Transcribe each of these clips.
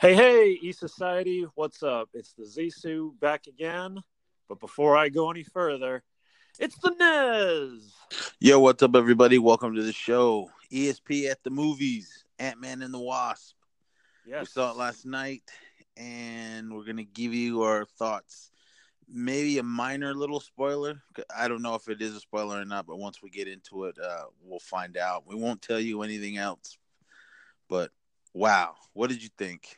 Hey, hey, E Society, what's up? It's the Zissou back again. But before I go any further, it's the Nez. Yo, what's up, everybody? Welcome to the show. ESP at the movies, Ant Man and the Wasp. Yes. We saw it last night, and we're gonna give you our thoughts. Maybe a minor little spoiler. I don't know if it is a spoiler or not, but once we get into it, uh, we'll find out. We won't tell you anything else. But wow, what did you think?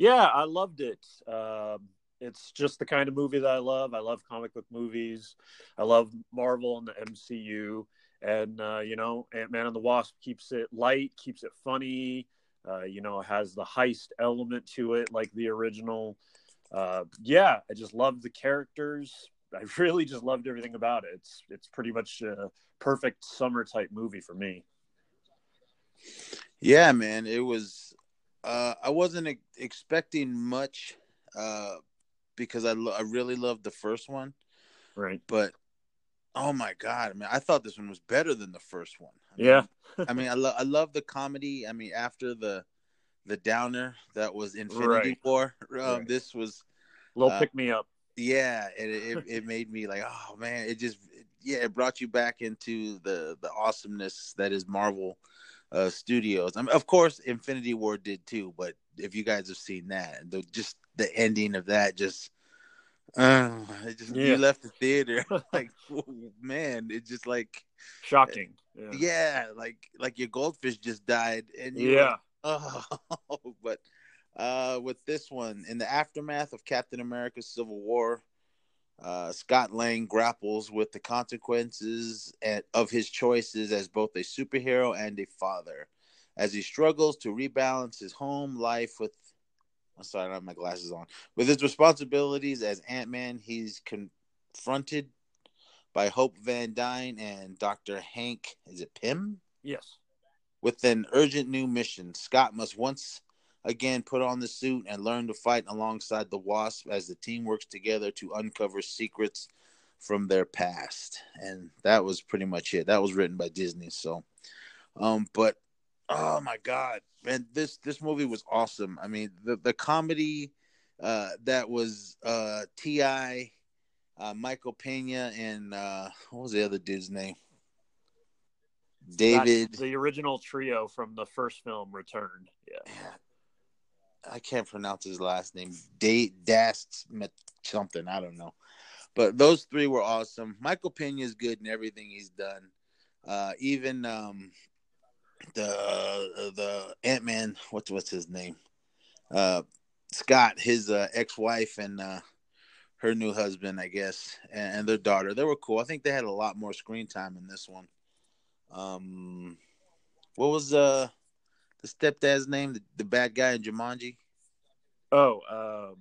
Yeah, I loved it. Um, it's just the kind of movie that I love. I love comic book movies. I love Marvel and the MCU. And, uh, you know, Ant Man and the Wasp keeps it light, keeps it funny. Uh, you know, has the heist element to it, like the original. Uh, yeah, I just love the characters. I really just loved everything about it. It's it's pretty much a perfect summer type movie for me. Yeah, man, it was. Uh, I wasn't e- expecting much uh, because I lo- I really loved the first one, Right. but oh my god, I mean, I thought this one was better than the first one. I mean, Yeah. I mean, I love I love the comedy. I mean, after the the downer that was Infinity Right. War, um, Right. this was Little Uh, pick me up. yeah, and it, it it made me like, oh man, it just yeah, it brought you back into the the awesomeness that is Marvel uh Studios. I mean, of course, Infinity War did too, but if you guys have seen that, the just the ending of that just. Uh, it just Yeah. you left the theater like man it just like Shocking. Yeah. yeah like like your goldfish just died and you Yeah. Oh, but uh, with this one, in the aftermath of Captain America's Civil War, uh, Scott Lang grapples with the consequences at, of his choices as both a superhero and a father, as he struggles to rebalance his home life with. I'm sorry, I don't have my glasses on. With his responsibilities as Ant Man, he's confronted by Hope Van Dyne and Doctor Hank. Is it Pym? Yes. With an urgent new mission, Scott must once again put on the suit and learn to fight alongside the Wasp as the team works together to uncover secrets from their past. And that was pretty much it. That was written by Disney. So, um, but oh my god, man, this this movie was awesome. I mean, the the comedy uh, that was uh, Ti, uh, Michael Pena, and uh, what was the other dude's name? David. That's the original trio from the first film returned. Yeah. I can't pronounce his last name. Date Dast Met something. I don't know. But those three were awesome. Michael Pena is good in everything he's done. Uh, even um, the the Ant Man. What's what's his name? Uh, Scott, his uh, ex wife, and uh, her new husband, I guess, and, and their daughter. They were cool. I think they had a lot more screen time in this one. Um, what was uh the stepdad's name? The, the bad guy in Jumanji. Oh, um,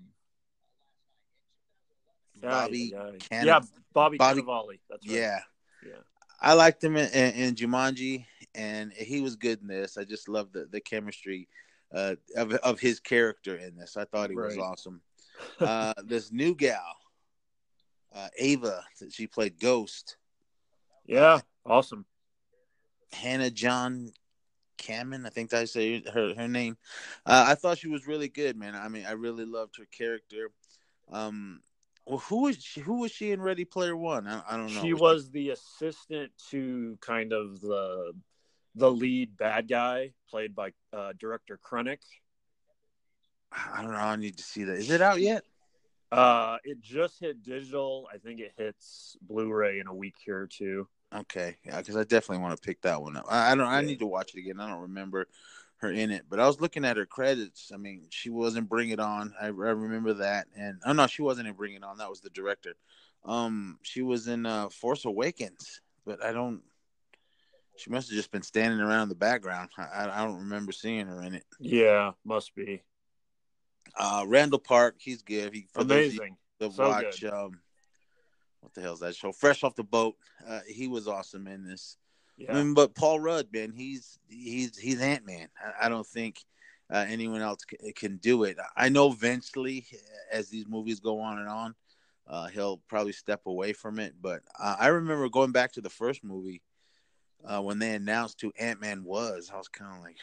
Bobby yeah, yeah, yeah, Bobby, Bobby- Cannavale. That's right. Yeah, Yeah. I liked him in, in, in Jumanji, and he was good in this. I just love the the chemistry uh, of of his character in this. I thought he was awesome. Uh, this new gal, uh, Ava, that she played Ghost. yeah, awesome. Hannah John Kamen, I think I say her her name. Uh, I thought she was really good, man. I mean, I really loved her character. Um, well, who was she? Who was she in Ready Player One? I, I don't know. She was the assistant to kind of the the lead bad guy, played by uh, director Krennic. I don't know. I need to see that. Is it out yet? Uh, it just hit digital. I think it hits Blu-ray in a week here or two. Okay, yeah, because I definitely want to pick that one up. I, I don't. I need to watch it again. I don't remember her in it, but I was looking at her credits. I mean, she wasn't Bring It On. I, I remember that, and oh no, she wasn't in Bring It On. That was the director. Um, she was in uh, Force Awakens, but I don't. She must have just been standing around in the background. I, I don't remember seeing her in it. Yeah, must be Uh, Randall Park, he's good. He, for those of you amazing. that So watch um, what the hell's that show? Fresh off the boat. Uh, he was awesome in this. Yeah, I mean, but Paul Rudd, man, he's he's he's Ant Man. I, I don't think uh, anyone else can, can do it. I know eventually, as these movies go on and on, uh, he'll probably step away from it. But uh, I remember going back to the first movie uh, when they announced who Ant Man was. I was kind of like,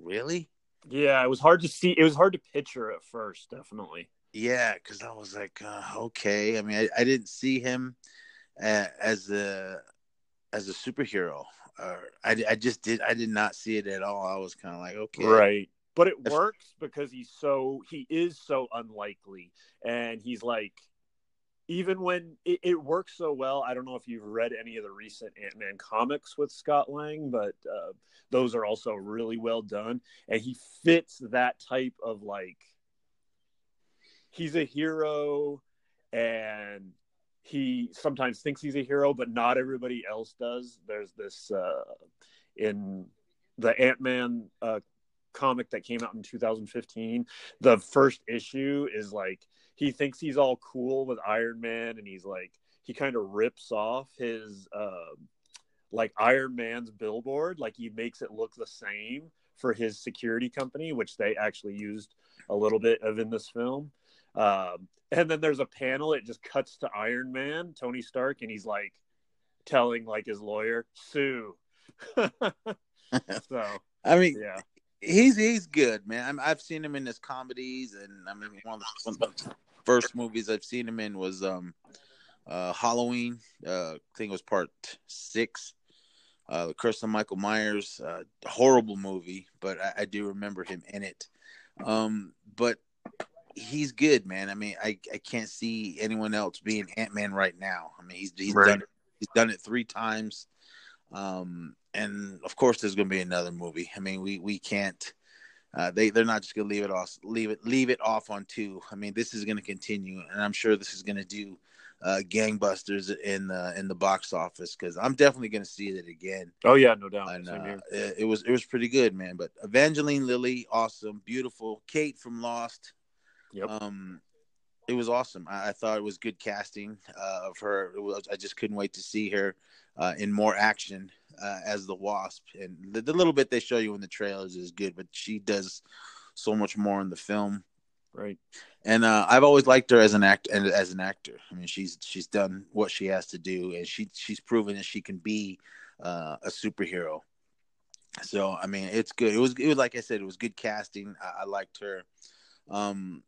really? Yeah, it was hard to see. It was hard to picture at first, definitely. Yeah, because I was like, uh, okay. I mean, I, I didn't see him uh, as a as a superhero. Or I, I just did. I did not see it at all. I was kind of like, okay, right. But it works because he's so he is so unlikely, and he's like, even when it, it works so well. I don't know if you've read any of the recent Ant Man comics with Scott Lang, but uh, those are also really well done, and he fits that type of like. He's a hero, and he sometimes thinks he's a hero, but not everybody else does. There's this uh, in the Ant Man uh, comic that came out in 2015. The first issue is like he thinks he's all cool with Iron Man, and he's like he kind of rips off his uh, like Iron Man's billboard, like he makes it look the same for his security company, which they actually used a little bit of in this film. Um, and then there's a panel it just cuts to iron man tony stark and he's like telling like his lawyer sue so I mean, yeah he's he's good, man. i have seen him in his comedies, and I mean, one of, the, one of the first movies I've seen him in was um, uh, Halloween. Uh, I think it was part six. Uh, the Curse of Michael Myers, uh, horrible movie, but I, I do remember him in it. Um, but he's good, man. I mean, I, I can't see anyone else being Ant Man right now. I mean, he's he's Right. done it, he's done it three times, um, and of course, there's going to be another movie. I mean, we we can't. Uh, they they're not just going to leave it off leave it leave it off on two. I mean, this is going to continue, and I'm sure this is going to do uh, gangbusters in the in the box office because I'm definitely going to see it again. oh yeah no doubt And uh, it, it was it was pretty good, man. But Evangeline Lilly, awesome, beautiful. Kate from Lost, Yep. um, it was awesome. I, I thought it was good casting uh, of her. It was, I just couldn't wait to see her uh, in more action uh, as the Wasp. And the, the little bit they show you in the trailers is good, but she does so much more in the film. right And uh, I've always liked her as an act and as an actor. I mean, she's she's done what she has to do, and she she's proven that she can be uh, a superhero. So I mean, it's good. It was it was like I said, it was good casting. I, I liked her. Um,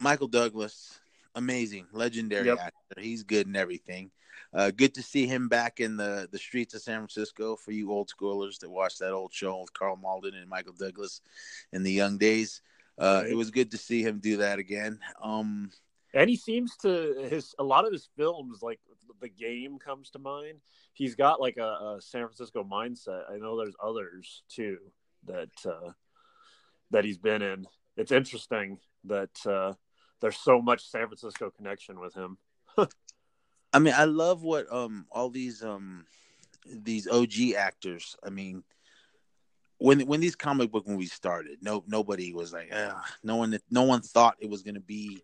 Michael Douglas, amazing, legendary Yep. actor. He's good in everything. Uh, good to see him back in the the streets of San Francisco. For you old schoolers that watched that old show with Karl Malden and Michael Douglas in the young days, uh, it was good to see him do that again. Um, and he seems to his a lot of his films like the game comes to mind he's got like a, a san francisco mindset i know there's others too that uh that he's been in it's interesting that uh there's so much san francisco connection with him I mean, I love what um all these um these OG actors. I mean, when when these comic book movies started, no nobody was like, Ugh. no one no one thought it was going to be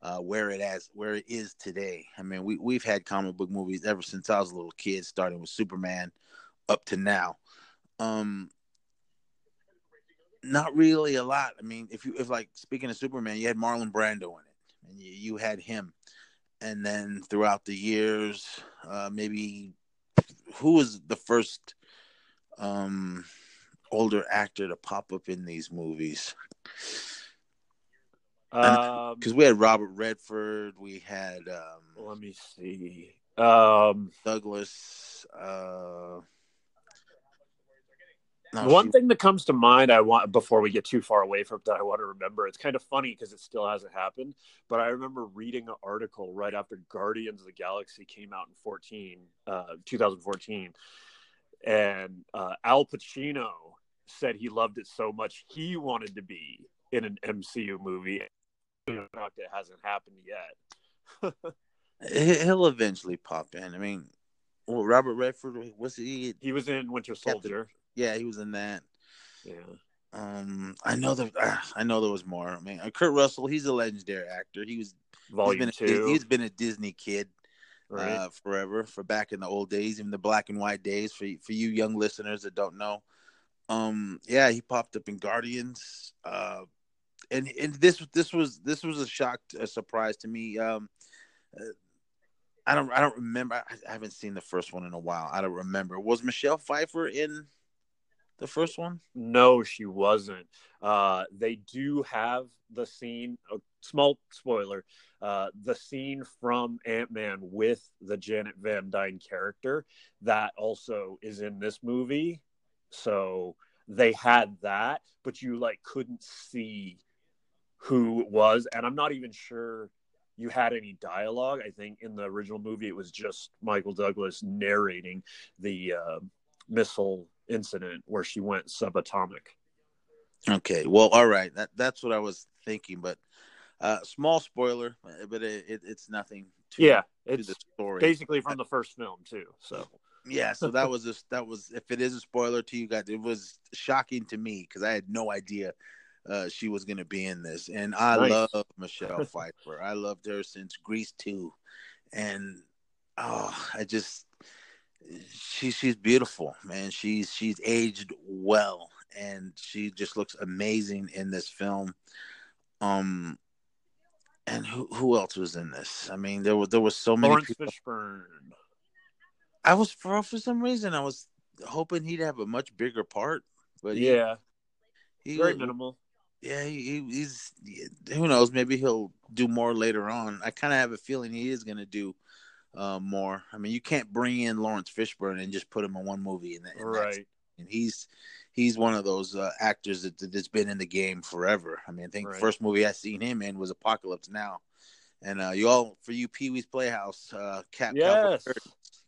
uh, where it as where it is today. I mean, we we've had comic book movies ever since I was a little kid, starting with Superman up to now. Um, not really a lot. I mean, if you if like speaking of Superman, you had Marlon Brando in it, and you, you had him, and then throughout the years, uh, maybe who was the first um older actor to pop up in these movies? um Because we had Robert Redford, we had um, let me see um Douglas. Uh, no, One she- thing that comes to mind, I want before we get too far away from that, I want to remember. It's kind of funny because it still hasn't happened, but I remember reading an article right after Guardians of the Galaxy came out in 14, uh, 2014, and uh, Al Pacino said he loved it so much he wanted to be in an MCU movie. It hasn't happened yet. he- he'll eventually pop in. I mean, well, Robert Redford was he? He was in Winter Soldier. Yeah, he was in that. Yeah, Um, I know that. ah, I know there was more. I mean, uh, Kurt Russell, he's a legendary actor. He was Volume he's been a, two. he's been a Disney kid right? uh, forever, for back in the old days, even the black and white days. For for you young listeners that don't know, um, yeah, he popped up in Guardians, uh, and and this this was this was a shock, a surprise to me. Um, uh, I don't I don't remember. I, I haven't seen the first one in a while. I don't remember. Was Michelle Pfeiffer in the first one? No, she wasn't. Uh, they do have the scene. A small spoiler: uh, the scene from Ant Man with the Janet Van Dyne character that also is in this movie. So they had that, but you like couldn't see who it was, and I'm not even sure you had any dialogue. I think in the original movie it was just Michael Douglas narrating the uh, missile incident where she went subatomic. Okay, well, all right, that that's what I was thinking, but uh, small spoiler, but it, it, it's nothing. To, yeah, it's the story basically from the first film too. So yeah, so that was just that was if it is a spoiler to you guys, it was shocking to me because I had no idea uh, she was going to be in this, and I nice. love Michelle Pfeiffer. I loved her since Grease two, and oh, I just she she's beautiful, man. She's she's aged well, and she just looks amazing in this film. Um, and who who else was in this? I mean, there was there was so many Laurence people. Fishburne. I was for for some reason I was hoping he'd have a much bigger part, but yeah, he, very minimal. Yeah, he, he's who knows? Maybe he'll do more later on. I kind of have a feeling he is going to do uh, more. I mean, you can't bring in Laurence Fishburne and just put him in one movie, and, and right. And he's he's one of those uh, actors that, that's been in the game forever. I mean, I think right. the first movie I seen him in was Apocalypse Now, and uh, you all for you Pee Wee's Playhouse, uh, Cap yes.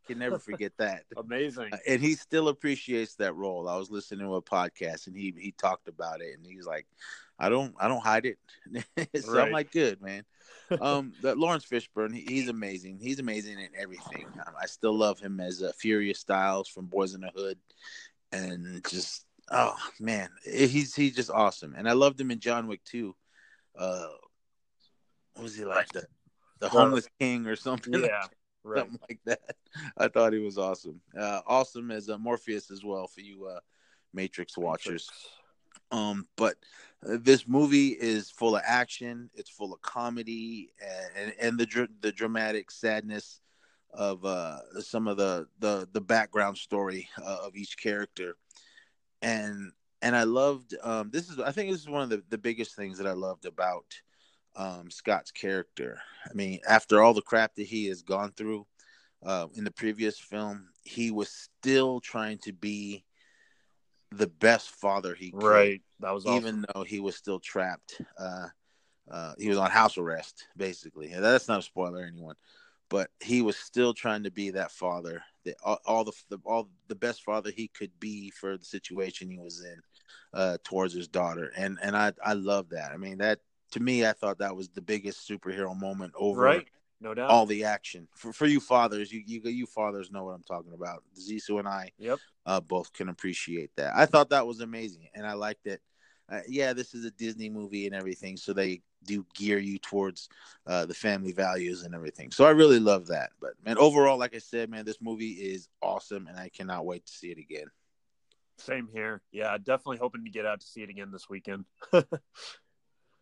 Can never forget that. Amazing. And he still appreciates that role. I was listening to a podcast and he he talked about it and he's like, I don't I don't hide it. so right. I'm like, good man. um, that Laurence Fishburne, he, he's amazing. He's amazing in everything. Um, I still love him as uh, Furious Styles from Boys in the Hood, and just oh man, he's he's just awesome. And I loved him in John Wick too. Uh, what was he like the the homeless king or something? Yeah, right. something like that. I thought he was awesome. Uh, awesome as a Morpheus as well for you uh, Matrix watchers. Matrix. Um, but uh, this movie is full of action. It's full of comedy and and, the dr- the dramatic sadness of uh, some of the the the background story uh, of each character. And and I loved um, this is I think this is one of the, the biggest things that I loved about um, Scott's character. I mean, after all the crap that he has gone through uh, in the previous film, he was still trying to be the best father he could. Right. That was awesome. even though he was still trapped. Uh, uh, he was on house arrest, basically. And that's not a spoiler, anyone. But he was still trying to be that father, that all, all the, the, all the best father he could be for the situation he was in uh, towards his daughter, and and I I love that. I mean that to me, I thought that was the biggest superhero moment over right. No doubt. All the action for for you fathers, you you you fathers know what I'm talking about. Zissou and I, yep, uh, both can appreciate that. I thought that was amazing, and I liked it. Uh, yeah, this is a Disney movie and everything, so they do gear you towards uh, the family values and everything. So I really love that. But man, overall, like I said, man, this movie is awesome, and I cannot wait to see it again. Same here. Yeah, definitely hoping to get out to see it again this weekend.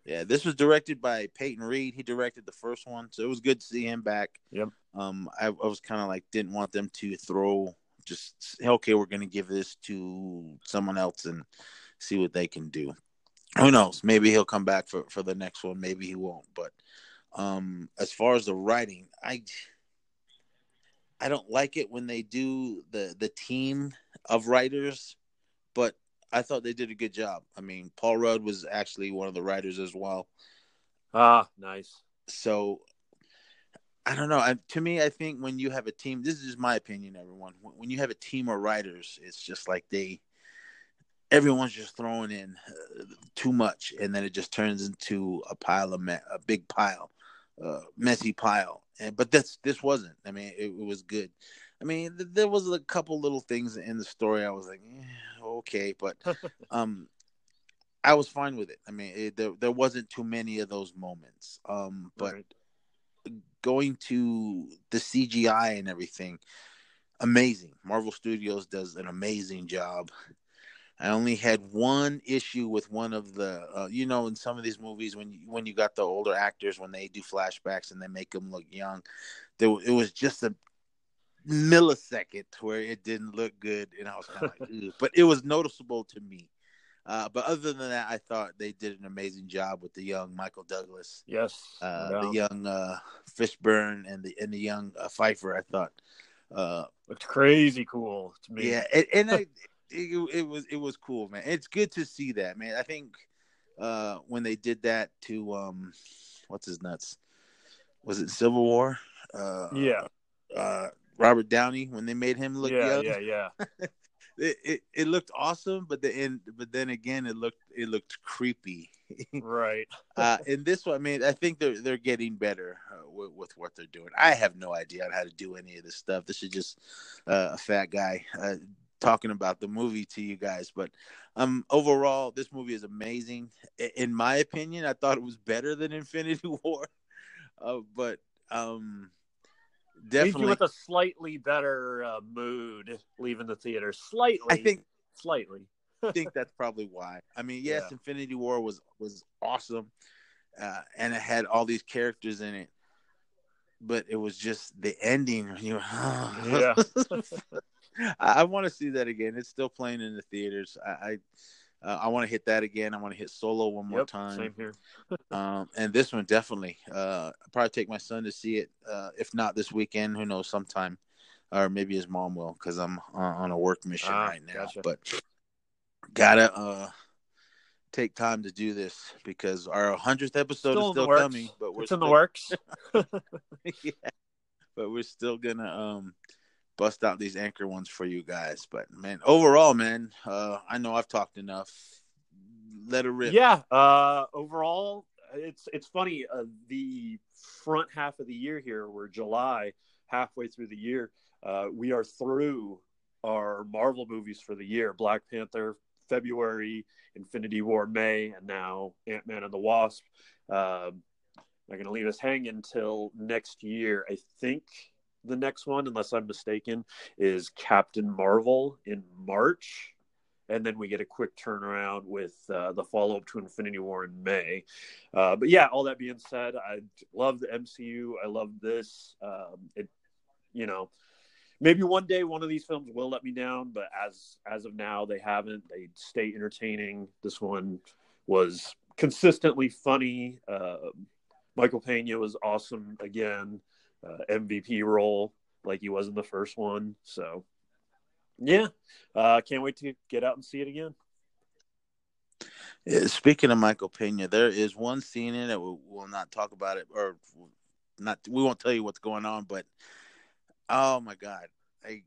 Yeah, this was directed by Peyton Reed. He directed the first one, so it was good to see him back. Yep. Um, I, I was kind of like didn't want them to throw just okay, we're gonna give this to someone else and see what they can do. Who knows? Maybe he'll come back for for the next one. Maybe he won't. But um, as far as the writing, I I don't like it when they do the the team of writers, but I thought they did a good job. I mean, Paul Rudd was actually one of the writers as well. Ah, nice. So I don't know. I, to me, I think when you have a team, this is just my opinion, everyone. When you have a team of writers, it's just like they, everyone's just throwing in uh, too much, and then it just turns into a pile of me- a big pile, uh, messy pile. And but this this wasn't. I mean, it, it was good. I mean, th- there was a couple little things in the story I was like, eh, okay, but um, I was fine with it. I mean, it, there there wasn't too many of those moments. Um, but right. going to the CGI and everything, amazing. Marvel Studios does an amazing job. I only had one issue with one of the, uh, you know, in some of these movies when you, when you got the older actors when they do flashbacks and they make them look young, there it was just a millisecond where it didn't look good, and I was kind of like, but it was noticeable to me. Uh, but other than that, I thought they did an amazing job with the young Michael Douglas. Yes, uh, no the young uh, Fishburne and the and the young uh, Pfeiffer. I thought uh, looked crazy cool to me. Yeah, and, and I, it, it, was it was cool, man. It's good to see that, man. I think uh, when they did that to um, what's his nuts? Was it Civil War? Uh, yeah. Robert Downey when they made him look yeah, young. Yeah, yeah, it, it, it looked awesome, but the end, but then again, it looked it looked creepy. right. uh, in this one, I mean, I think they're they're getting better uh, with, with, what they're doing. I have no idea on how to do any of this stuff. This is just uh, a fat guy uh, talking about the movie to you guys. But um, overall, this movie is amazing. In my opinion, I thought it was better than Infinity War. Uh, but um, definitely with a slightly better uh, mood leaving the theater. Slightly, I think slightly. I think that's probably why. I mean, yes, yeah. Infinity War was was awesome, uh, and it had all these characters in it, but it was just the ending. You know, yeah. I, I want to see that again. It's still playing in the theaters. I, I uh, I want to hit that again. I want to hit Solo one more yep, time. Same here. um, and this one definitely. Uh, I'll probably take my son to see it. Uh, if not this weekend, who knows? Sometime, or maybe his mom will, because I'm on a work mission ah, right now. Gotcha. But gotta uh, take time to do this because our hundredth episode still is still coming. But we're it's still... in the works. yeah, but we're still gonna um bust out these anchor ones for you guys. But man, overall, man, uh, I know I've talked enough. Let it rip. Yeah. Uh, overall, it's it's funny. Uh, the front half of the year here, we're July, halfway through the year. Uh, we are through our Marvel movies for the year: Black Panther, February, Infinity War, May, and now Ant Man and the Wasp. Uh, they're going to leave us hanging until next year. I think the next one, unless I'm mistaken, is Captain Marvel in March. And then we get a quick turnaround with uh, the follow up to Infinity War in May. Uh, but yeah, all that being said, I love the MCU. I love this. Um, it, you know, maybe one day one of these films will let me down, but as as of now, they haven't. They stay entertaining. This one was consistently funny. Uh, Michael Pena was awesome again uh, MVP role like he was in the first one. So, yeah, uh, can't wait to get out and see it again. Speaking of Michael Pena, there is one scene in it. We will not talk about it, or not. We won't tell you what's going on. But oh my god, I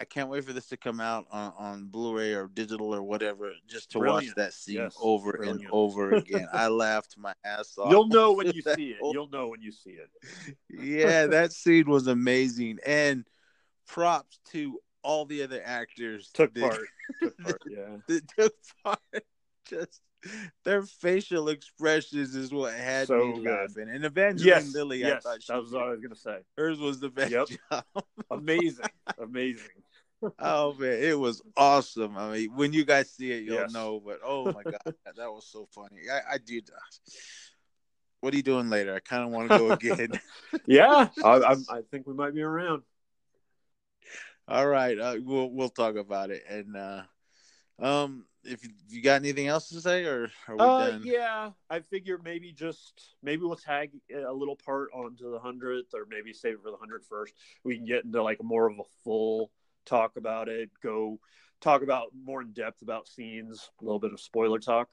I can't wait for this to come out on, on Blu-ray or digital or whatever, just to Brilliant. watch that scene yes. over Brilliant. and over again. I laughed my ass off. You'll know when you see it. You'll know when you see it. yeah, that scene was amazing, and props to all the other actors took that, part. took part. Yeah, that took part. Just their facial expressions is what had so me laughing. And Evangeline yes, Lilly, yes, I thought that was what I was gonna say. Hers was the best yep. job. amazing, amazing oh man, it was awesome. I mean, when you guys see it, you'll yes. know. But oh my god, that was so funny. I, I did. What are you doing later? I kind of want to go again. yeah, I, I, I, think we might be around. All right, uh, we'll we'll talk about it. And uh, um, if you got anything else to say, or are we uh, done? Yeah, I figure maybe just maybe we'll tag a little part onto the hundredth, or maybe save it for the hundredth first. We can get into like more of a full talk about it, go talk about more in depth about scenes, a little bit of spoiler talk.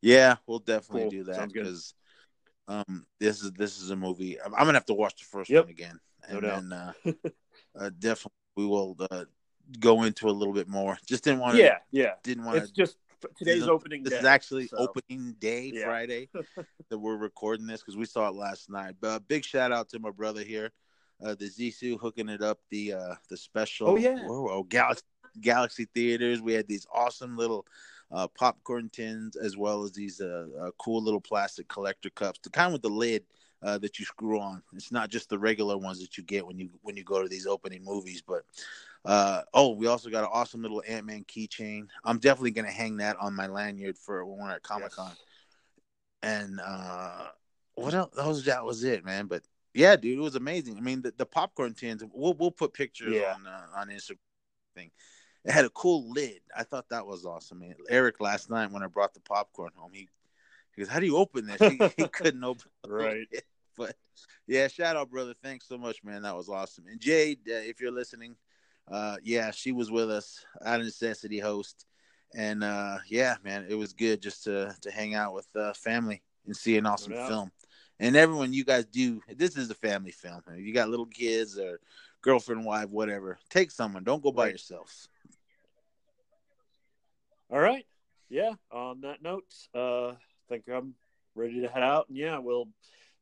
Yeah, we'll definitely cool. do that because um, this is this is a movie. I'm, I'm gonna have to watch the first yep. one again, and no then uh, uh, definitely we will uh, go into a little bit more. Just didn't want to. Yeah, yeah. Didn't want to. just today's opening. This day, is actually so. opening day, yeah. Friday, that we're recording this because we saw it last night. But a big shout out to my brother here uh, the Zissou hooking it up the uh, the special. Oh yeah, oh, Galaxy Galaxy theaters. We had these awesome little uh, popcorn tins as well as these uh, uh, cool little plastic collector cups, the kind with the lid uh, that you screw on. It's not just the regular ones that you get when you when you go to these opening movies, but. Uh, oh, we also got an awesome little Ant Man keychain. I'm definitely gonna hang that on my lanyard for when we're at Comic Con. Yes. And uh, what else? That was that was it, man. But Yeah, dude, it was amazing. I mean, the, the popcorn tins. We'll we'll put pictures Yeah. on uh, on Instagram. Thing. It had a cool lid. I thought that was awesome. Man. Eric last night when I brought the popcorn home, he he goes, "How do you open this?" He, he couldn't open. Right. lid. But yeah, shout out, brother. Thanks so much, man. That was awesome. And Jade, uh, if you're listening, uh, yeah, she was with us, out of necessity host, and uh, yeah, man, it was good just to to hang out with uh, family and see an awesome film. And everyone, you guys do. This is a family film. If you got little kids or girlfriend, wife, whatever, take someone. Don't go by Right. yourselves. All right. Yeah. On that note, uh, I think I'm ready to head out. And yeah, we'll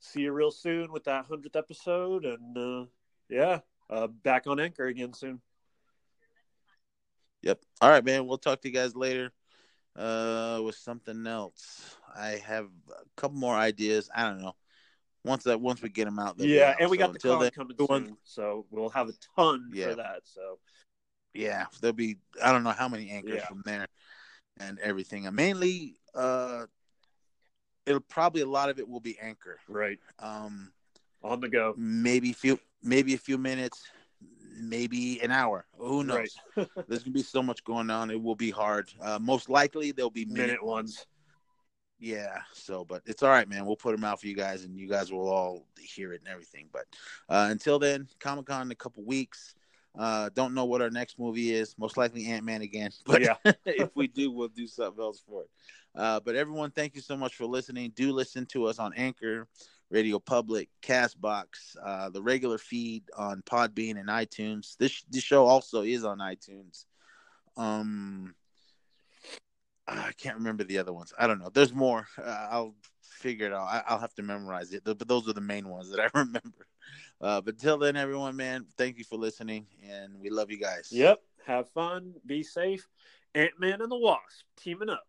see you real soon with that hundredth episode. And uh, yeah, uh, back on Anchor again soon. Yep. All right, man. We'll talk to you guys later. Uh, with something else. I have a couple more ideas. I don't know. Once that once we get them out, they'll Yeah, out. and we So got the con then, coming soon, so we'll have a ton Yeah. for that. So yeah, there'll be I don't know how many anchors Yeah. from there and everything. And mainly, uh, it'll probably a lot of it will be anchor. right Um, on the go. maybe few maybe a few minutes, maybe an hour. Who knows? Right. There's gonna be so much going on. It will be hard. Uh, most likely there'll be minute, Minute ones. Yeah. So, but it's all right, man. We'll put them out for you guys, and you guys will all hear it and everything. But uh, until then, Comic Con in a couple weeks. Uh, don't know what our next movie is. Most likely Ant Man again. But Yeah. if we do, we'll do something else for it. Uh, but everyone, thank you so much for listening. Do listen to us on Anchor, Radio Public, Castbox, uh, the regular feed on Podbean and iTunes. This this show also is on iTunes. Um, I can't remember the other ones. I don't know. There's more. Uh, I'll figure it out. I, I'll have to memorize it. But those are the main ones that I remember. Uh, but till then, everyone, man, thank you for listening, and we love you guys. Yep. Have fun. Be safe. Ant Man and the Wasp teaming up.